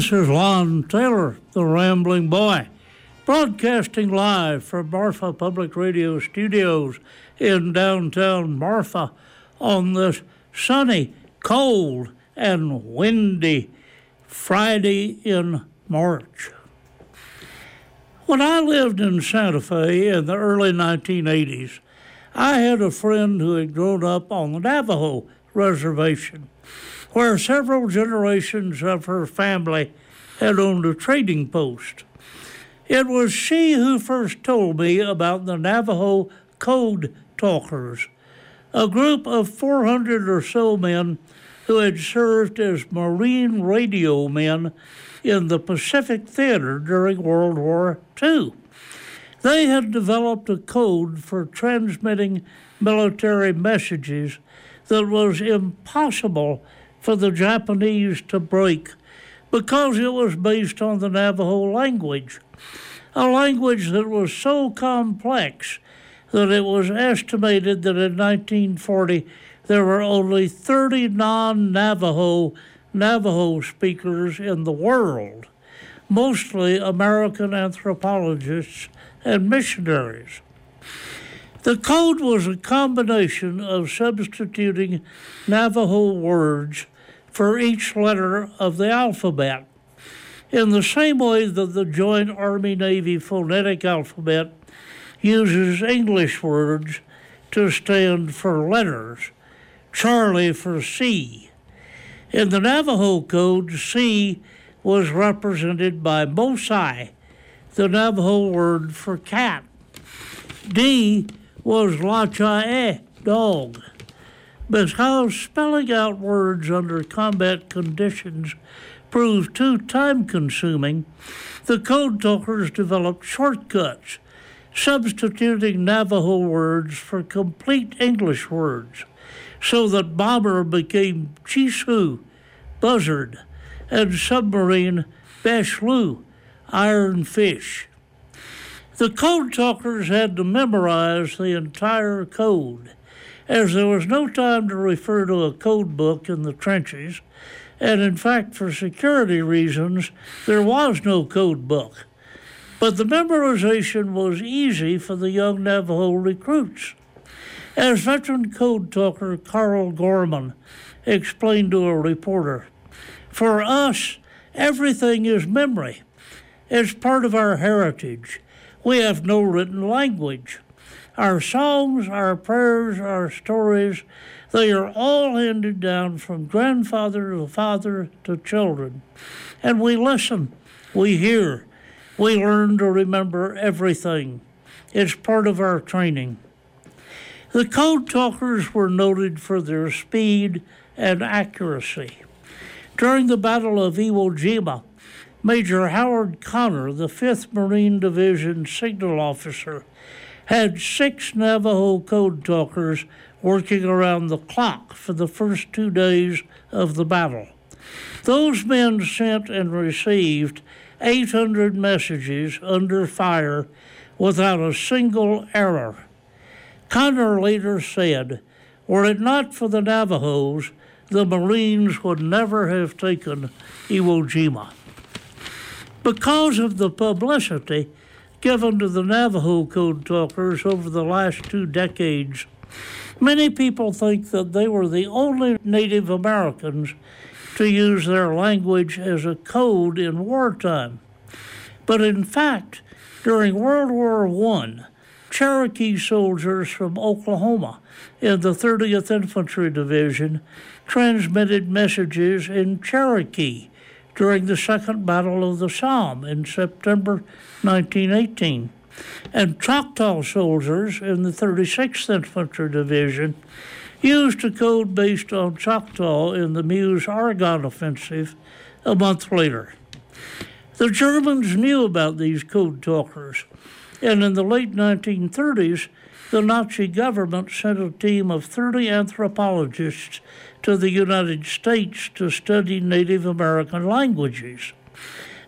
This is Lonn Taylor, the Rambling Boy, broadcasting live from Marfa Public Radio Studios in downtown Marfa on this sunny, cold, and windy Friday in March. When I lived in Santa Fe in the early 1980s, I had a friend who had grown up on the Navajo reservation, where several generations of her family had owned a trading post. It was she who first told me about the Navajo Code Talkers, a group of 400 or so men who had served as Marine radio men in the Pacific Theater during World War II. They had developed a code for transmitting military messages that was impossible for the Japanese to break because it was based on the Navajo language, a language that was so complex that it was estimated that in 1940 there were only 30 non Navajo Navajo speakers in the world, mostly American anthropologists and missionaries. The code was a combination of substituting Navajo words for each letter of the alphabet, in the same way that the Joint Army Navy phonetic alphabet uses English words to stand for letters, Charlie for C, in the Navajo Code, C was represented by Mosai, the Navajo word for cat. D was La Lachae, dog. Because spelling out words under combat conditions proved too time consuming, the code talkers developed shortcuts, substituting Navajo words for complete English words so that bomber became Chisu, buzzard, and submarine Bashlu, iron fish. The code talkers had to memorize the entire code, as there was no time to refer to a code book in the trenches, and in fact, for security reasons, there was no code book. But the memorization was easy for the young Navajo recruits. As veteran code talker Carl Gorman explained to a reporter, for us, everything is memory. It's part of our heritage. We have no written language. Our songs, our prayers, our stories, they are all handed down from grandfather to father to children. And we listen, we hear, we learn to remember everything. It's part of our training. The code talkers were noted for their speed and accuracy. During the Battle of Iwo Jima, Major Howard Connor, the 5th Marine Division signal officer, had six Navajo code talkers working around the clock for the first two days of the battle. Those men sent and received 800 messages under fire without a single error. Connor later said, Were it not for the Navajos, the Marines would never have taken Iwo Jima. Because of the publicity given to the Navajo code talkers over the last two decades, many people think that they were the only Native Americans to use their language as a code in wartime. But in fact, during World War I, Cherokee soldiers from Oklahoma in the 30th Infantry Division transmitted messages in Cherokee during the Second Battle of the Somme in September 1918. And Choctaw soldiers in the 36th Infantry Division used a code based on Choctaw in the Meuse Argonne offensive a month later. The Germans knew about these code talkers and in the late 1930s, the Nazi government sent a team of 30 anthropologists to the United States to study Native American languages.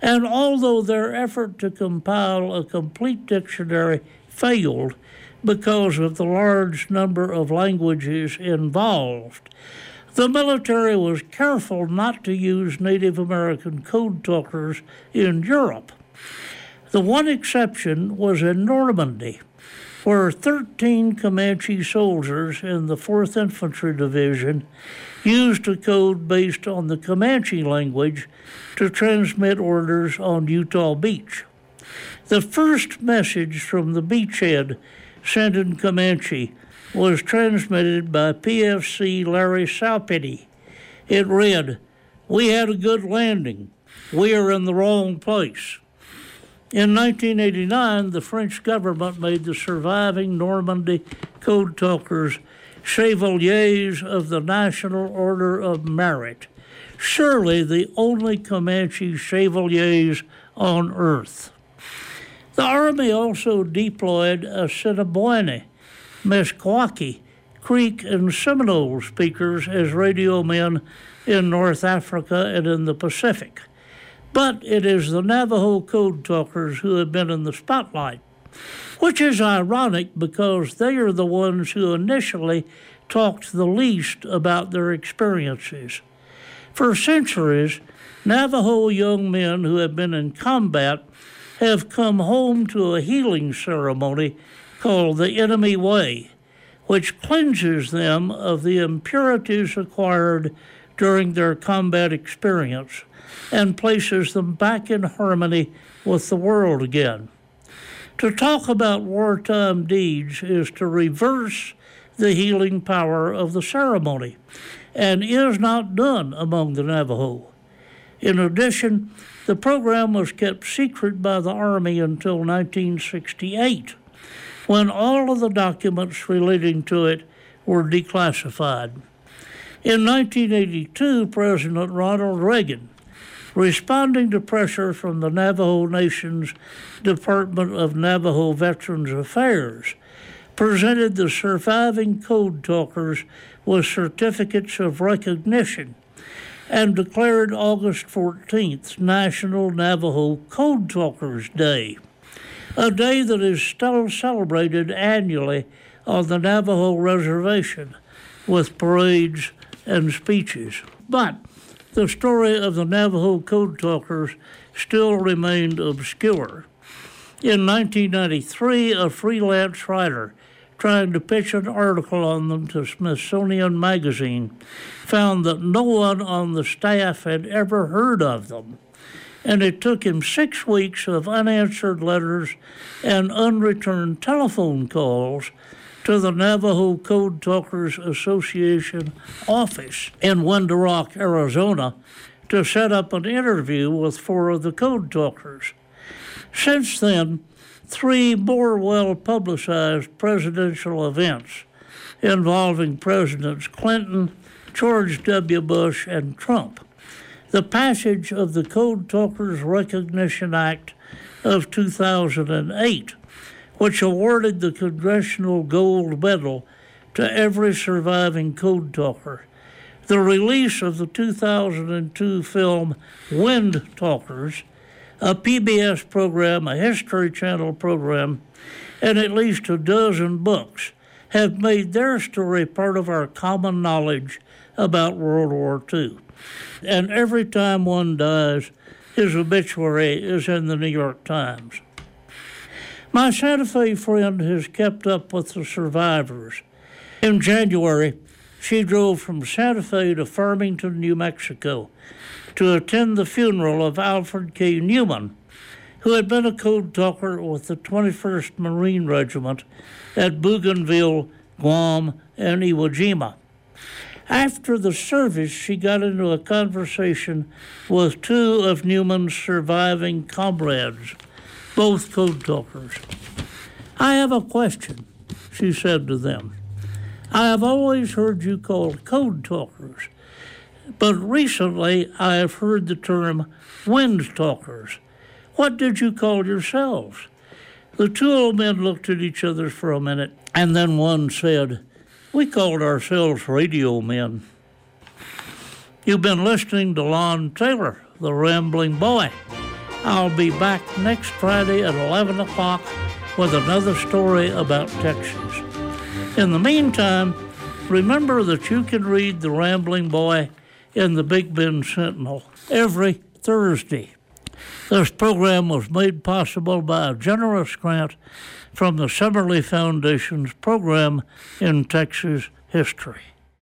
And although their effort to compile a complete dictionary failed because of the large number of languages involved, The military was careful not to use Native American code talkers in Europe. The one exception was in Normandy, where 13 Comanche soldiers in the 4th Infantry Division used a code based on the Comanche language to transmit orders on Utah Beach. The first message from the beachhead sent in Comanche was transmitted by PFC Larry Saupitty. It read, We had a good landing. We are in the wrong place. In 1989, the French government made the surviving Normandy code talkers chevaliers of the National Order of Merit, surely the only Comanche chevaliers on earth. The Army also deployed Assiniboine, Meskwaki, Creek, and Seminole speakers as radio men in North Africa and in the Pacific. But it is the Navajo code talkers who have been in the spotlight, which is ironic because they are the ones who initially talked the least about their experiences. For centuries, Navajo young men who have been in combat have come home to a healing ceremony called the Enemy Way, which cleanses them of the impurities acquired during their combat experience and places them back in harmony with the world again. To talk about wartime deeds is to reverse the healing power of the ceremony and is not done among the Navajo. In addition, the program was kept secret by the Army until 1968, when all of the documents relating to it were declassified. In 1982, President Ronald Reagan responding to pressure from the Navajo Nation's Department of Navajo Veterans Affairs, presented the surviving code talkers with certificates of recognition and declared August 14th National Navajo Code Talkers Day, a day that is still celebrated annually on the Navajo Reservation with parades and speeches. But the story of the Navajo Code Talkers still remained obscure. In 1993, a freelance writer trying to pitch an article on them to Smithsonian Magazine found that no one on the staff had ever heard of them. And it took him six weeks of unanswered letters and unreturned telephone calls to the Navajo Code Talkers Association office in Window Rock, Arizona, to set up an interview with four of the code talkers. Since then, three more well publicized presidential events involving Presidents Clinton, George W. Bush, and Trump. The passage of the Code Talkers Recognition Act of 2008 which awarded the Congressional Gold Medal to every surviving code talker. The release of the 2002 film Wind Talkers, a PBS program, a History Channel program, and at least a dozen books have made their story part of our common knowledge about World War II. And every time one dies, his obituary is in the New York Times. My Santa Fe friend has kept up with the survivors. In January, she drove from Santa Fe to Farmington, New Mexico, to attend the funeral of Alfred K. Newman, who had been a code talker with the 21st Marine Regiment at Bougainville, Guam, and Iwo Jima. After the service, she got into a conversation with two of Newman's surviving comrades both code talkers. I have a question, she said to them. I have always heard you called code talkers, but recently I have heard the term wind talkers. What did you call yourselves? The two old men looked at each other for a minute, and then one said, We called ourselves radio men. You've been listening to Lonn Taylor, the rambling boy. I'll be back next Friday at 11 o'clock with another story about Texas. In the meantime, Remember that you can read The Rambling Boy in the Big Bend Sentinel every Thursday. This program was made possible by a generous grant from the Summerlee Foundation's program in Texas history.